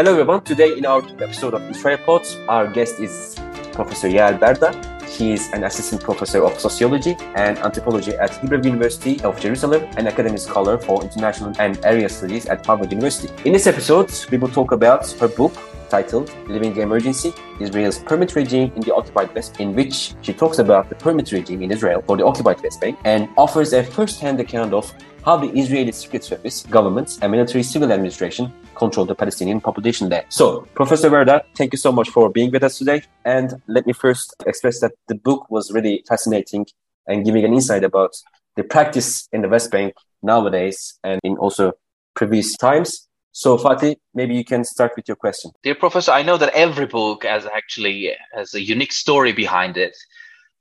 Hello everyone. Today in our episode of Israel Pods, our guest is Professor Yael Berda. He is an assistant professor of sociology and anthropology at Hebrew University of Jerusalem, and academic scholar for international and area studies at Harvard University. In this episode, we will talk about her book titled Living the Emergency Israel's Permit Regime in the Occupied West, in which she talks about the permit regime in Israel for the occupied West Bank and offers a first hand account of how the Israeli Secret Service, governments, and military civil administration control the Palestinian population there. So, Professor Berda, thank you so much for being with us today. And let me first express that the book was really fascinating and giving an insight about the practice in the West Bank nowadays and in also previous times. So, Fatih, maybe you can start with your question. Dear Professor, I know that every book has actually has a unique story behind it.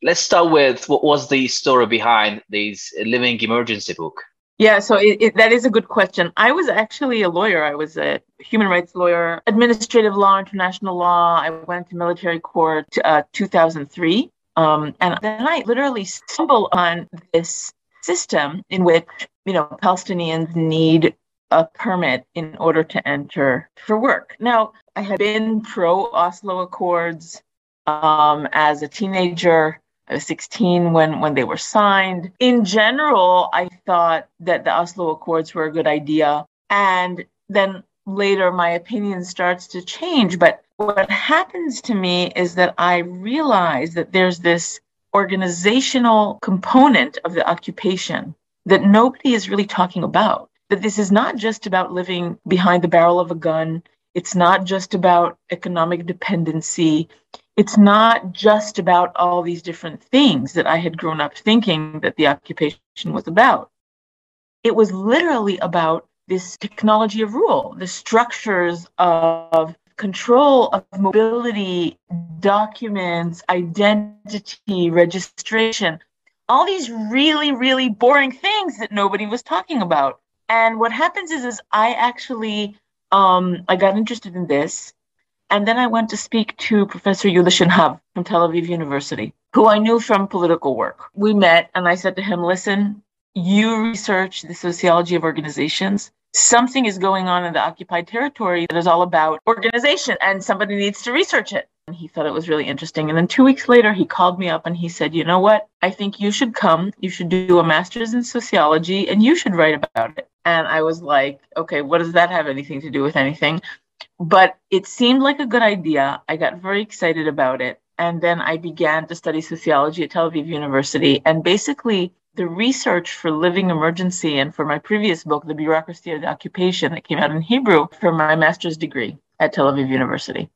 Let's start with what was the story behind this Living Emergency book? Yeah, so it, it, that is a good question. I was actually a lawyer. I was a human rights lawyer, administrative law, international law. I went to military court uh, 2003. Um, and then I literally stumbled on this system in which, you know, Palestinians need a permit in order to enter for work. Now, I had been pro Oslo Accords um, as a teenager. I was 16 when, when they were signed. In general, I thought that the Oslo Accords were a good idea. And then later, my opinion starts to change. But what happens to me is that I realize that there's this organizational component of the occupation that nobody is really talking about. That this is not just about living behind the barrel of a gun. It's not just about economic dependency it's not just about all these different things that I had grown up thinking that the occupation was about. It was literally about this technology of rule, the structures of control of mobility, documents, identity, registration, all these really, really boring things that nobody was talking about. And what happens is, is I actually, um, I got interested in this and then I went to speak to Professor Yehouda Shenhav from Tel Aviv University, who I knew from political work. We met and I said to him, listen, you research the sociology of organizations. Something is going on in the occupied territory that is all about organization and somebody needs to research it. And he thought it was really interesting. And then two weeks later, he called me up and he said, You know what? I think you should come. You should do a master's in sociology and you should write about it. And I was like, Okay, what does that have anything to do with anything? But it seemed like a good idea. I got very excited about it. And then I began to study sociology at Tel Aviv University. And basically, the research for Living Emergency and for my previous book, The Bureaucracy of the Occupation, that came out in Hebrew for my master's degree at Tel Aviv University.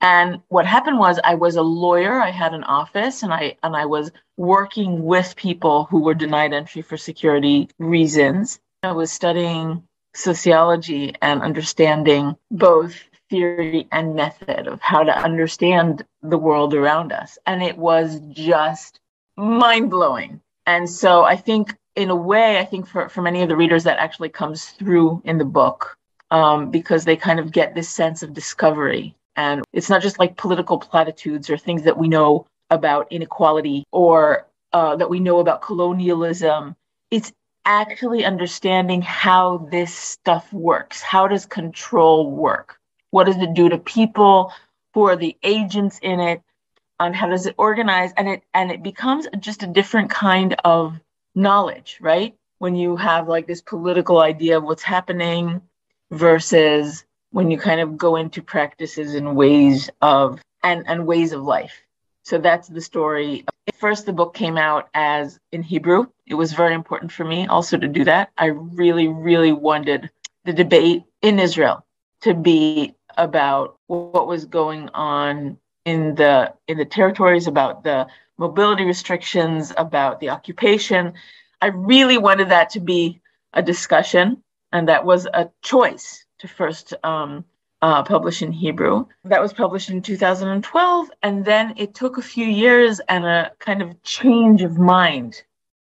And what happened was I was a lawyer, I had an office, and I and I was working with people who were denied entry for security reasons. I was studying sociology and understanding both theory and method of how to understand the world around us. And it was just mind blowing. And so I think, in a way, I think for, for many of the readers, that actually comes through in the book um, because they kind of get this sense of discovery. And it's not just like political platitudes or things that we know about inequality or uh, that we know about colonialism. It's actually understanding how this stuff works. How does control work? What does it do to people? Who are the agents in it? And how does it organize? And it and it becomes just a different kind of knowledge, right? When you have like this political idea of what's happening versus when you kind of go into practices and ways of and, and ways of life. So that's the story. First, the book came out as in Hebrew. It was very important for me also to do that. I really, really wanted the debate in Israel to be about what was going on in the in the territories, about the mobility restrictions, about the occupation. I really wanted that to be a discussion, and that was a choice to first um, uh, published in Hebrew. That was published in 2012. And then it took a few years and a kind of change of mind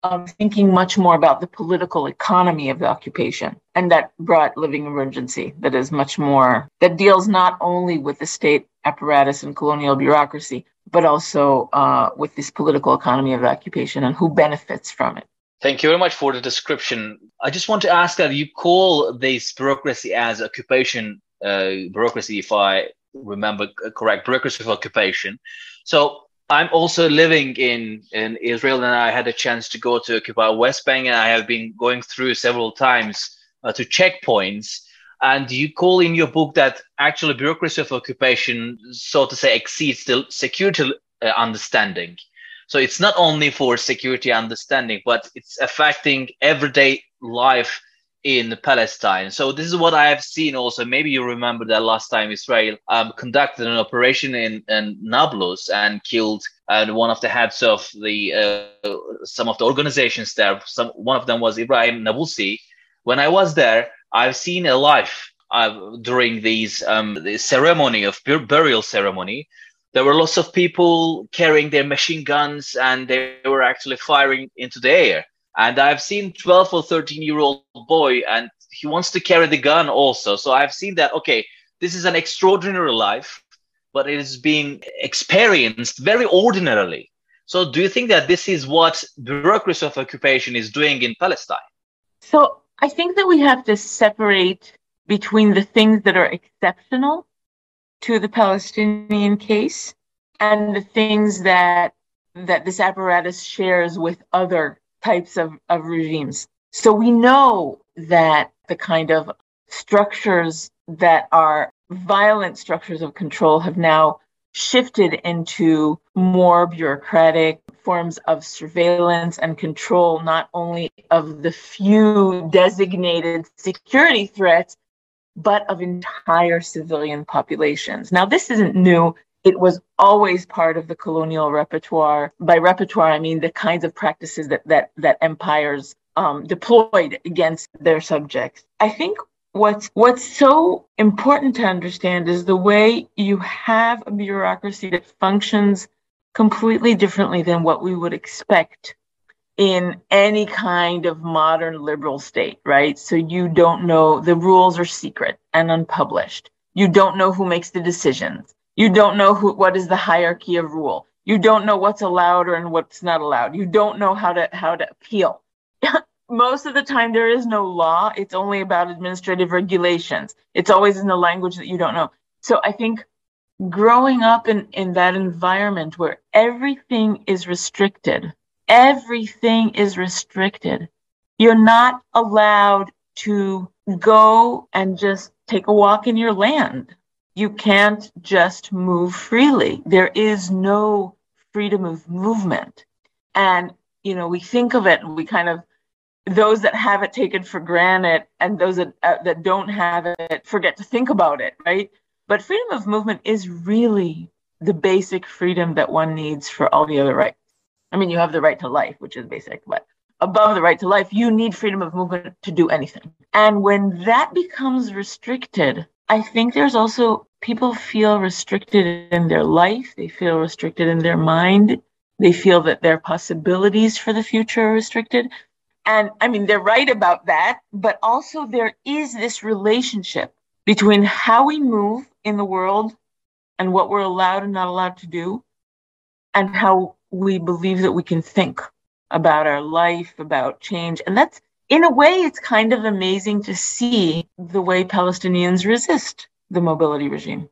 of thinking much more about the political economy of the occupation. And that brought Living Emergency, that is much more, that deals not only with the state apparatus and colonial bureaucracy, but also uh, with this political economy of occupation and who benefits from it. Thank you very much for the description. I just want to ask that you call this bureaucracy as occupation uh, bureaucracy, if I remember correct, bureaucracy of occupation. So I'm also living in, in Israel, and I had a chance to go to occupy West Bank, and I have been going through several times uh, to checkpoints. And you call in your book that actually bureaucracy of occupation, so to say, exceeds the security uh, understanding. So it's not only for security understanding, but it's affecting everyday life in Palestine. So this is what I have seen also. Maybe you remember that last time Israel um, conducted an operation in, in Nablus and killed uh, one of the heads of the uh, some of the organizations there. Some one of them was Ibrahim Nabulsi. When I was there, I've seen a life uh, during these um, the ceremony of bur- burial ceremony. There were lots of people carrying their machine guns and they were actually firing into the air and I've seen 12 or 13 year old boy, and he wants to carry the gun also. So I've seen that, okay, this is an extraordinary life, but it is being experienced very ordinarily. So do you think that this is what bureaucracy of occupation is doing in Palestine? So I think that we have to separate between the things that are exceptional to the Palestinian case and the things that that this apparatus shares with other types of, of regimes. So we know that the kind of structures that are violent structures of control have now shifted into more bureaucratic forms of surveillance and control, not only of the few designated security threats, but of entire civilian populations. Now, this isn't new it was always part of the colonial repertoire. By repertoire, I mean the kinds of practices that that that empires um, deployed against their subjects. I think what's what's so important to understand is the way you have a bureaucracy that functions completely differently than what we would expect in any kind of modern liberal state, right? So you don't know the rules are secret and unpublished. You don't know who makes the decisions you don't know who, what is the hierarchy of rule. You don't know what's allowed or and what's not allowed. You don't know how to how to appeal. Most of the time, there is no law. It's only about administrative regulations. It's always in the language that you don't know. So I think growing up in, in that environment where everything is restricted, everything is restricted. You're not allowed to go and just take a walk in your land you can't just move freely. There is no freedom of movement. And, you know, we think of it we kind of, those that have it taken for granted and those that, uh, that don't have it forget to think about it, right? But freedom of movement is really the basic freedom that one needs for all the other rights. I mean, you have the right to life, which is basic, but above the right to life, you need freedom of movement to do anything. And when that becomes restricted, I think there's also people feel restricted in their life, they feel restricted in their mind, they feel that their possibilities for the future are restricted. And I mean, they're right about that, but also there is this relationship between how we move in the world and what we're allowed and not allowed to do, and how we believe that we can think about our life, about change. And that's in a way, it's kind of amazing to see the way Palestinians resist the mobility regime.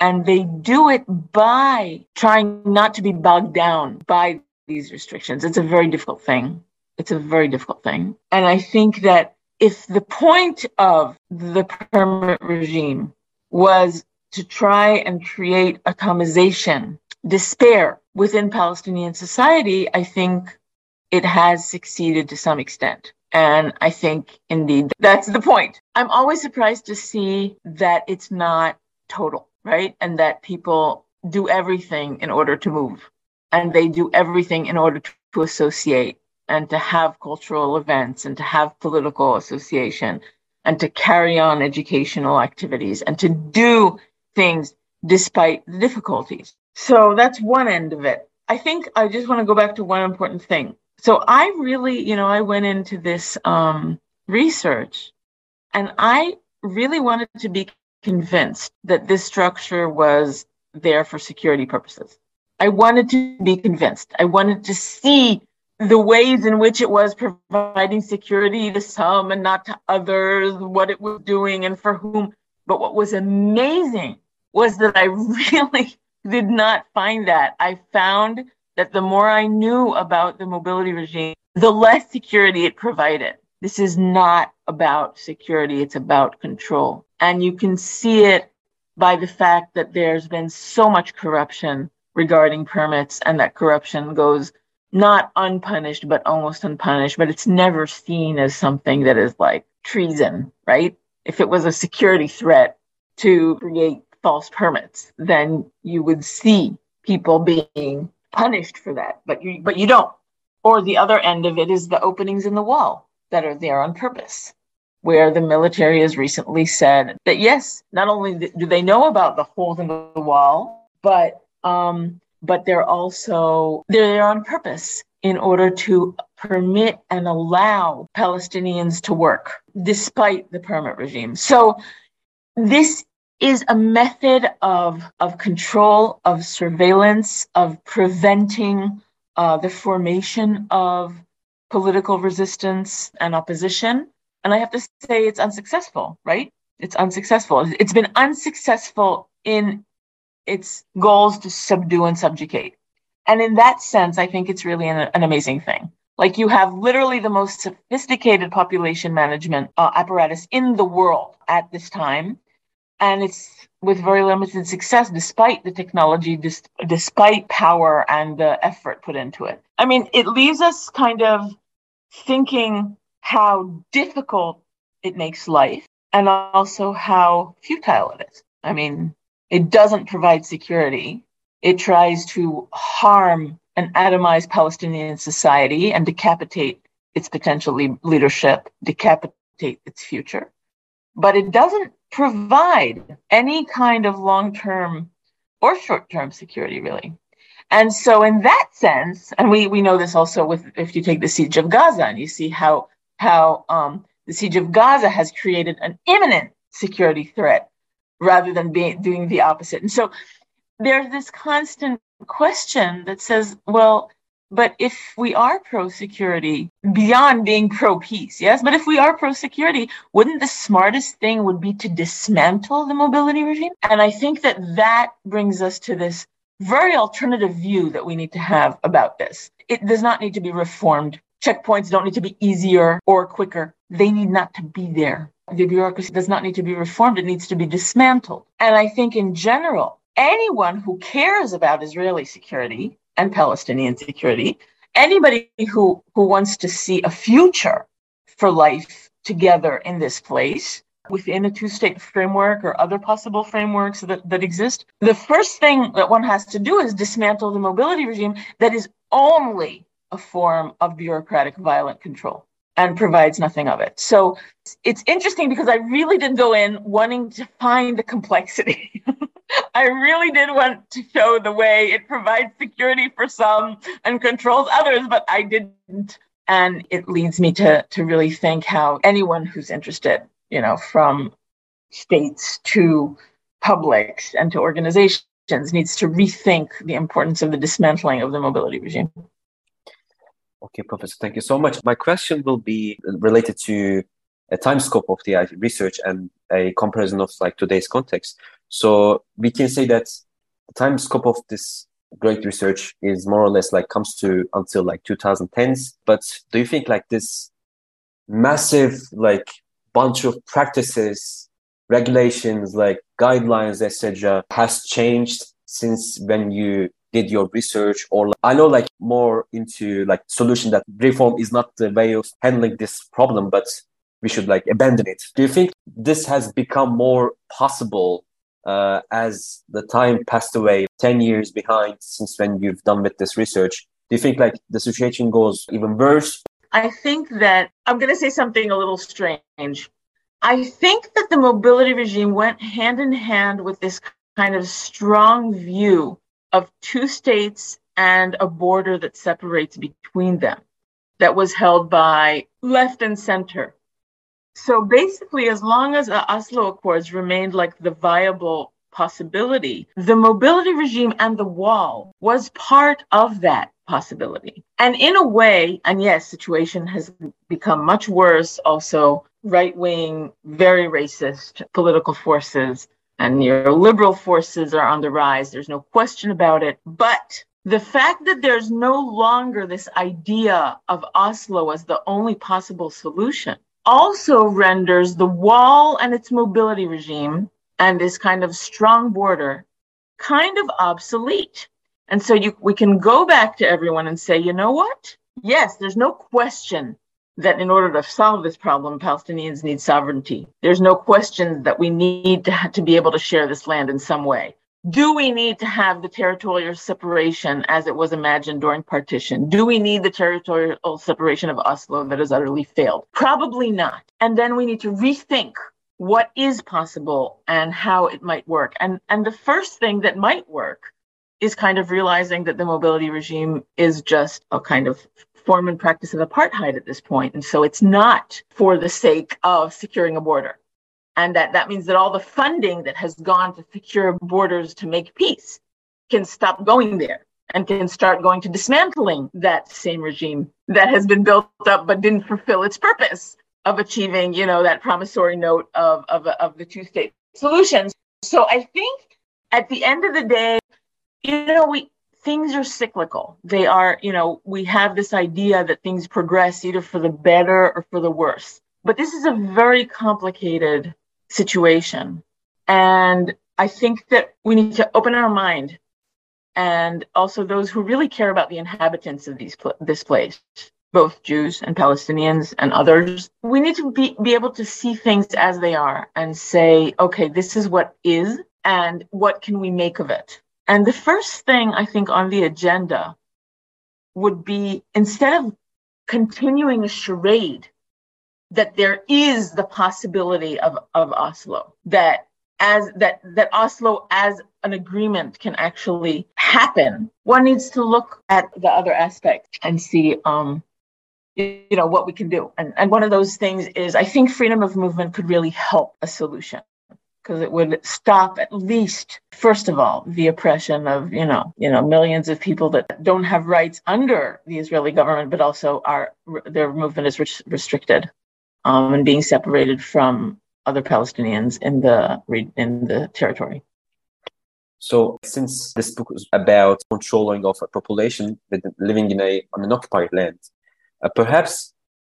And they do it by trying not to be bogged down by these restrictions. It's a very difficult thing. It's a very difficult thing. And I think that if the point of the permit regime was to try and create atomization, despair within Palestinian society, I think it has succeeded to some extent. And I think indeed that's the point. I'm always surprised to see that it's not total, right? And that people do everything in order to move and they do everything in order to associate and to have cultural events and to have political association and to carry on educational activities and to do things despite the difficulties. So that's one end of it. I think I just want to go back to one important thing so I really, you know, I went into this um, research and I really wanted to be convinced that this structure was there for security purposes. I wanted to be convinced. I wanted to see the ways in which it was providing security to some and not to others, what it was doing and for whom. But what was amazing was that I really did not find that. I found that the more I knew about the mobility regime, the less security it provided. This is not about security, it's about control. And you can see it by the fact that there's been so much corruption regarding permits and that corruption goes not unpunished, but almost unpunished, but it's never seen as something that is like treason, right? If it was a security threat to create false permits, then you would see people being punished for that, but you, but you don't. Or the other end of it is the openings in the wall that are there on purpose, where the military has recently said that yes, not only do they know about the holes in the wall, but um, but they're also they're there on purpose in order to permit and allow Palestinians to work despite the permit regime. So this is a method of, of control, of surveillance, of preventing uh, the formation of political resistance and opposition. And I have to say it's unsuccessful, right? It's unsuccessful. It's been unsuccessful in its goals to subdue and subjugate. And in that sense, I think it's really an, an amazing thing. Like you have literally the most sophisticated population management uh, apparatus in the world at this time. And it's with very limited success, despite the technology, dis- despite power and the effort put into it. I mean, it leaves us kind of thinking how difficult it makes life and also how futile it is. I mean, it doesn't provide security. It tries to harm and atomize Palestinian society and decapitate its potential le- leadership, decapitate its future. But it doesn't provide any kind of long term or short term security, really. And so, in that sense, and we, we know this also with if you take the siege of Gaza and you see how how um, the siege of Gaza has created an imminent security threat rather than being doing the opposite. And so there's this constant question that says, well, but if we are pro security beyond being pro peace, yes, but if we are pro security, wouldn't the smartest thing would be to dismantle the mobility regime? And I think that that brings us to this very alternative view that we need to have about this. It does not need to be reformed. Checkpoints don't need to be easier or quicker. They need not to be there the bureaucracy does not need to be reformed, it needs to be dismantled. And I think in general, anyone who cares about Israeli security and Palestinian security, anybody who, who wants to see a future for life together in this place, within a two state framework or other possible frameworks that, that exist, the first thing that one has to do is dismantle the mobility regime that is only a form of bureaucratic violent control and provides nothing of it. So it's interesting because I really didn't go in wanting to find the complexity. I really did want to show the way it provides security for some and controls others, but I didn't. And it leads me to, to really think how anyone who's interested, you know, from states to publics and to organizations needs to rethink the importance of the dismantling of the mobility regime. Okay, Professor, thank you so much. My question will be related to a time scope of the research and a comparison of like today's context. So we can say that the time scope of this great research is more or less like comes to until like 2010s. But do you think like this massive like bunch of practices, regulations, like guidelines, etc., has changed since when you did your research or like, i know like more into like solution that reform is not the way of handling this problem but we should like abandon it do you think this has become more possible uh, as the time passed away 10 years behind since when you've done with this research do you think like the situation goes even worse i think that i'm going to say something a little strange i think that the mobility regime went hand in hand with this kind of strong view of two states and a border that separates between them that was held by left and center. So basically, as long as the Oslo Accords remained like the viable possibility, the mobility regime and the wall was part of that possibility. And in a way, and yes, situation has become much worse also right wing, very racist political forces and neoliberal forces are on the rise. There's no question about it. But the fact that there's no longer this idea of Oslo as the only possible solution also renders the wall and its mobility regime and this kind of strong border kind of obsolete. And so you, we can go back to everyone and say, you know what? Yes, there's no question that in order to solve this problem, Palestinians need sovereignty. There's no question that we need to, to be able to share this land in some way. Do we need to have the territorial separation as it was imagined during partition? Do we need the territorial separation of Oslo that has utterly failed? Probably not. And then we need to rethink what is possible and how it might work. And, and the first thing that might work is kind of realizing that the mobility regime is just a kind of form and practice of apartheid at this point. And so it's not for the sake of securing a border. And that, that means that all the funding that has gone to secure borders to make peace can stop going there and can start going to dismantling that same regime that has been built up but didn't fulfill its purpose of achieving, you know, that promissory note of, of, of the two state solutions. So I think at the end of the day, you know, we, things are cyclical. They are, you know, we have this idea that things progress either for the better or for the worse. But this is a very complicated situation. And I think that we need to open our mind and also those who really care about the inhabitants of these this place, both Jews and Palestinians and others. We need to be, be able to see things as they are and say, okay, this is what is and what can we make of it? And the first thing I think on the agenda would be instead of continuing a charade that there is the possibility of, of Oslo, that as that that Oslo as an agreement can actually happen, one needs to look at the other aspects and see um, you know what we can do. And and one of those things is I think freedom of movement could really help a solution because it would stop at least first of all the oppression of you know you know millions of people that don't have rights under the Israeli government but also are their movement is restricted um, and being separated from other Palestinians in the in the territory. So, since this book is about controlling of a population living in a on an occupied land, uh, perhaps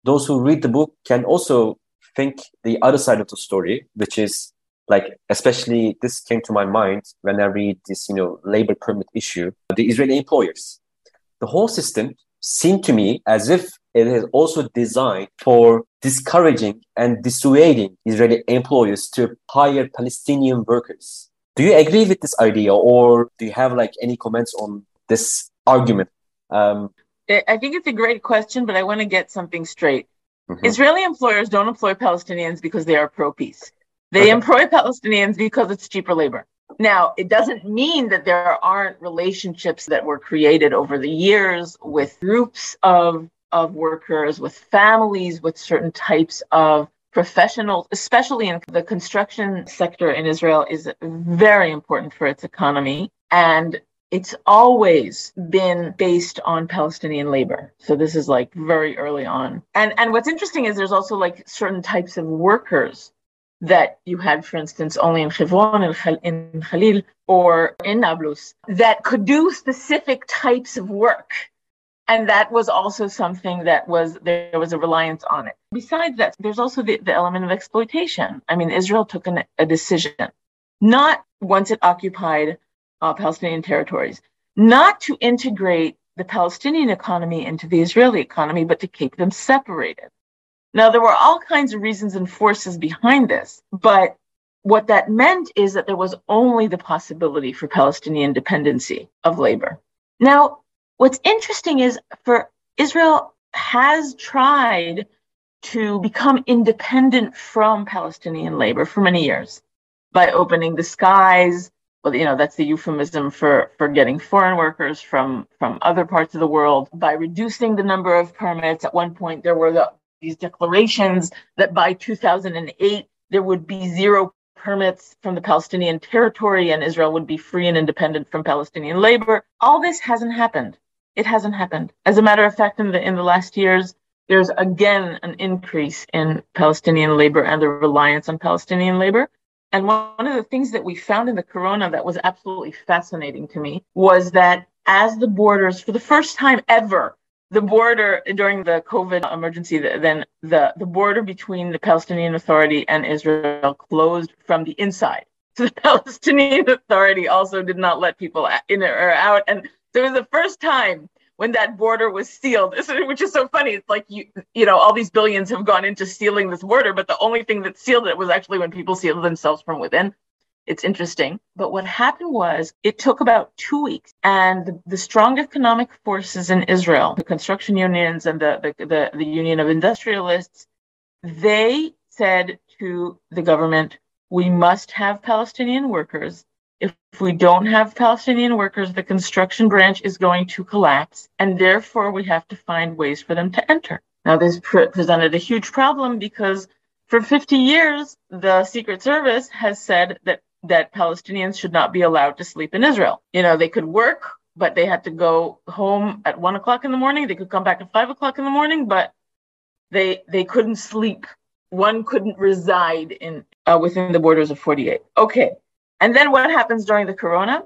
those who read the book can also think the other side of the story, which is like especially this came to my mind when I read this, you know, labor permit issue. The Israeli employers, the whole system seemed to me as if it is also designed for discouraging and dissuading Israeli employers to hire Palestinian workers. Do you agree with this idea, or do you have like any comments on this argument? Um, I think it's a great question, but I want to get something straight. Mm-hmm. Israeli employers don't employ Palestinians because they are pro peace. They okay. employ Palestinians because it's cheaper labor. Now, it doesn't mean that there aren't relationships that were created over the years with groups of, of workers, with families, with certain types of professionals, especially in the construction sector in Israel, is very important for its economy. And it's always been based on Palestinian labor. So this is like very early on. And and what's interesting is there's also like certain types of workers that you had, for instance, only in Hebron, in Khalil, or in Nablus, that could do specific types of work. And that was also something that was, there was a reliance on it. Besides that, there's also the, the element of exploitation. I mean, Israel took an, a decision, not once it occupied uh, Palestinian territories, not to integrate the Palestinian economy into the Israeli economy, but to keep them separated. Now, there were all kinds of reasons and forces behind this, but what that meant is that there was only the possibility for Palestinian dependency of labor. Now, what's interesting is for Israel has tried to become independent from Palestinian labor for many years by opening the skies. Well, you know, that's the euphemism for, for getting foreign workers from, from other parts of the world by reducing the number of permits. At one point, there were the, these declarations that by 2008 there would be zero permits from the Palestinian territory and Israel would be free and independent from Palestinian labor. All this hasn't happened. It hasn't happened. As a matter of fact, in the in the last years, there's again an increase in Palestinian labor and the reliance on Palestinian labor. And one of the things that we found in the corona that was absolutely fascinating to me was that as the borders, for the first time ever, the border during the COVID emergency, then the, the border between the Palestinian Authority and Israel closed from the inside. So the Palestinian Authority also did not let people in or out. And it was the first time when that border was sealed, which is so funny. It's like you, you know, all these billions have gone into sealing this border, but the only thing that sealed it was actually when people sealed themselves from within. It's interesting. But what happened was it took about two weeks and the, the strong economic forces in Israel, the construction unions and the, the, the, the union of industrialists, they said to the government, we must have Palestinian workers. If we don't have Palestinian workers, the construction branch is going to collapse, and therefore we have to find ways for them to enter. Now, this pre- presented a huge problem because for 50 years, the Secret Service has said that that Palestinians should not be allowed to sleep in Israel. You know, they could work, but they had to go home at one o'clock in the morning. They could come back at five o'clock in the morning, but they they couldn't sleep. One couldn't reside in uh, within the borders of 48. Okay, and then what happens during the Corona?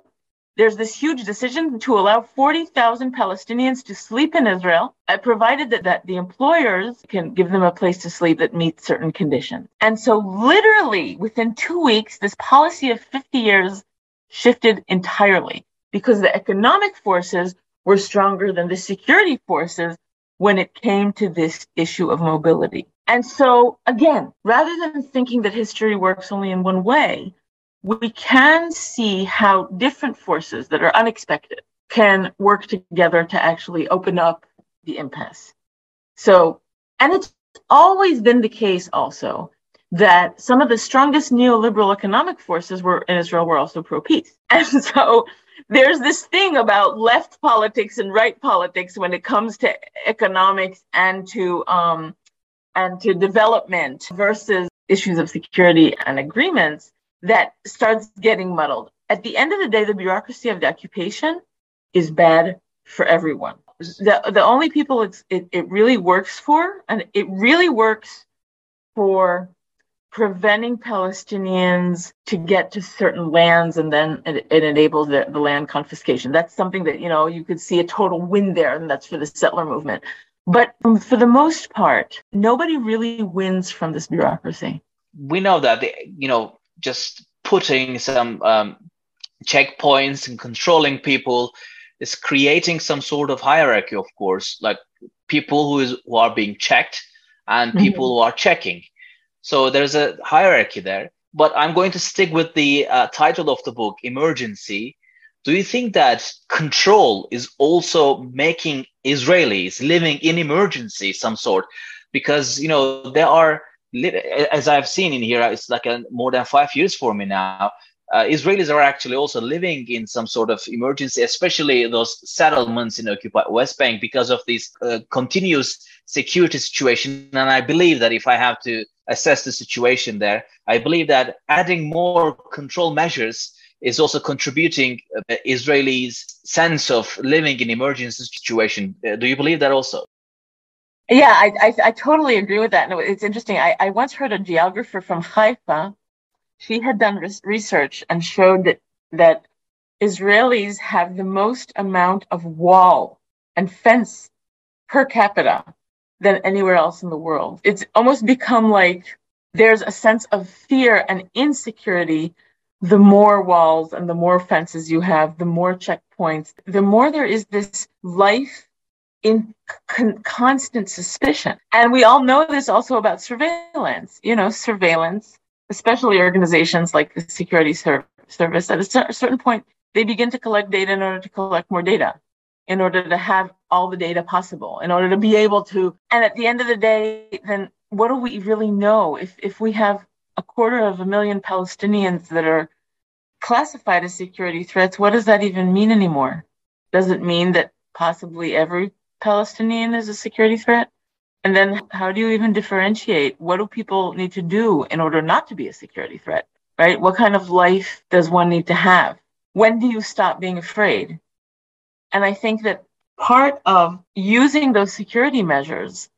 there's this huge decision to allow 40,000 Palestinians to sleep in Israel, provided that, that the employers can give them a place to sleep that meets certain conditions. And so, literally, within two weeks, this policy of 50 years shifted entirely because the economic forces were stronger than the security forces when it came to this issue of mobility. And so, again, rather than thinking that history works only in one way, we can see how different forces that are unexpected can work together to actually open up the impasse. So, and it's always been the case also that some of the strongest neoliberal economic forces were in Israel were also pro peace. And so there's this thing about left politics and right politics when it comes to economics and to um, and to development versus issues of security and agreements that starts getting muddled. At the end of the day, the bureaucracy of the occupation is bad for everyone. The, the only people it, it really works for, and it really works for preventing Palestinians to get to certain lands and then it, it enables the, the, land confiscation. That's something that, you know, you could see a total win there, and that's for the settler movement. But for the most part, nobody really wins from this bureaucracy. We know that, you know, just putting some um, checkpoints and controlling people is creating some sort of hierarchy of course like people who is who are being checked and mm-hmm. people who are checking. So there's a hierarchy there but i'm going to stick with the uh, title of the book emergency. Do you think that control is also making israelis living in emergency some sort? Because you know there are as I've seen in here, it's like a, more than five years for me now. Uh, Israelis are actually also living in some sort of emergency, especially those settlements in occupied West Bank because of this uh, continuous security situation. And I believe that if I have to assess the situation there, I believe that adding more control measures is also contributing uh, Israelis' sense of living in emergency situation. Uh, do you believe that also? Yeah, I, I, I totally agree with that. No, it's interesting. I, I once heard a geographer from Haifa. She had done res- research and showed that that Israelis have the most amount of wall and fence per capita than anywhere else in the world. It's almost become like there's a sense of fear and insecurity. The more walls and the more fences you have, the more checkpoints, the more there is this life in con- constant suspicion. And we all know this also about surveillance. You know, surveillance, especially organizations like the Security Ser- Service, at a cer- certain point, they begin to collect data in order to collect more data, in order to have all the data possible, in order to be able to. And at the end of the day, then what do we really know if, if we have a quarter of a million Palestinians that are classified as security threats? What does that even mean anymore? Does it mean that possibly every Palestinian is a security threat? And then how do you even differentiate? What do people need to do in order not to be a security threat? Right? What kind of life does one need to have? When do you stop being afraid? And I think that part of using those security measures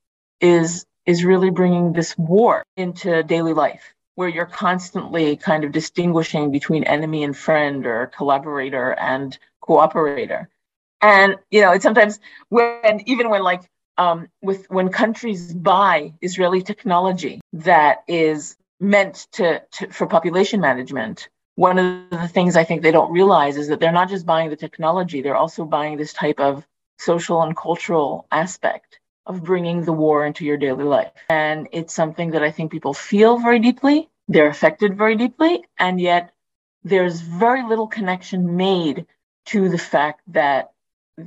is is really bringing this war into daily life where you're constantly kind of distinguishing between enemy and friend or collaborator and cooperator and you know it's sometimes when even when like um, with when countries buy israeli technology that is meant to, to for population management one of the things I think they don't realize is that they're not just buying the technology, they're also buying this type of social and cultural aspect of bringing the war into your daily life. And it's something that I think people feel very deeply, they're affected very deeply, and yet there's very little connection made to the fact that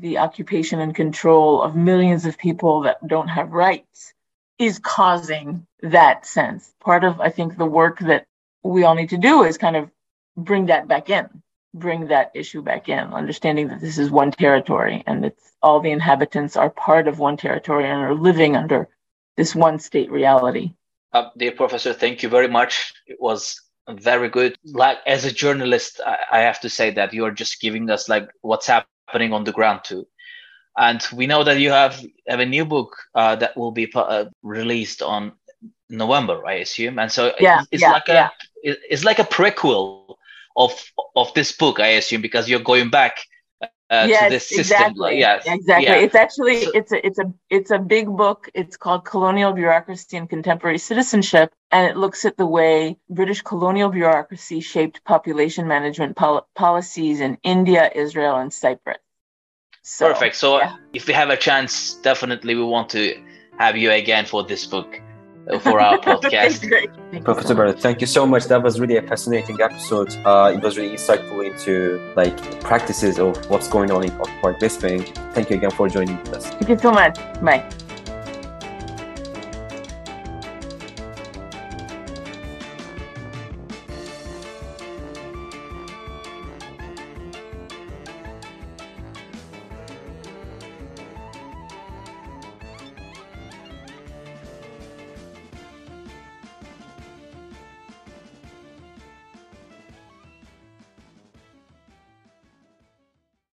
the occupation and control of millions of people that don't have rights is causing that sense. Part of, I think, the work that we all need to do is kind of bring that back in, bring that issue back in, understanding that this is one territory and it's all the inhabitants are part of one territory and are living under this one state reality. Uh, dear professor, thank you very much. It was very good. Like as a journalist, I, I have to say that you're just giving us like what's happening on the ground too. And we know that you have, have a new book uh, that will be uh, released on November, I assume. And so yeah, it's yeah, like a yeah. it's like a prequel of of this book, I assume, because you're going back uh, yes, to this system. Exactly. Yes, exactly. Yeah. It's actually so, it's a it's a it's a big book. It's called Colonial Bureaucracy and Contemporary Citizenship, and it looks at the way British colonial bureaucracy shaped population management pol- policies in India, Israel, and Cyprus. So, Perfect. So yeah. if we have a chance, definitely we want to have you again for this book for our podcast. Professor Berda, thank you so much. That was really a fascinating episode. Uh, it was really insightful into like practices of what's going on in Occupied West Bank. Thank you again for joining us. Thank you so much. Bye.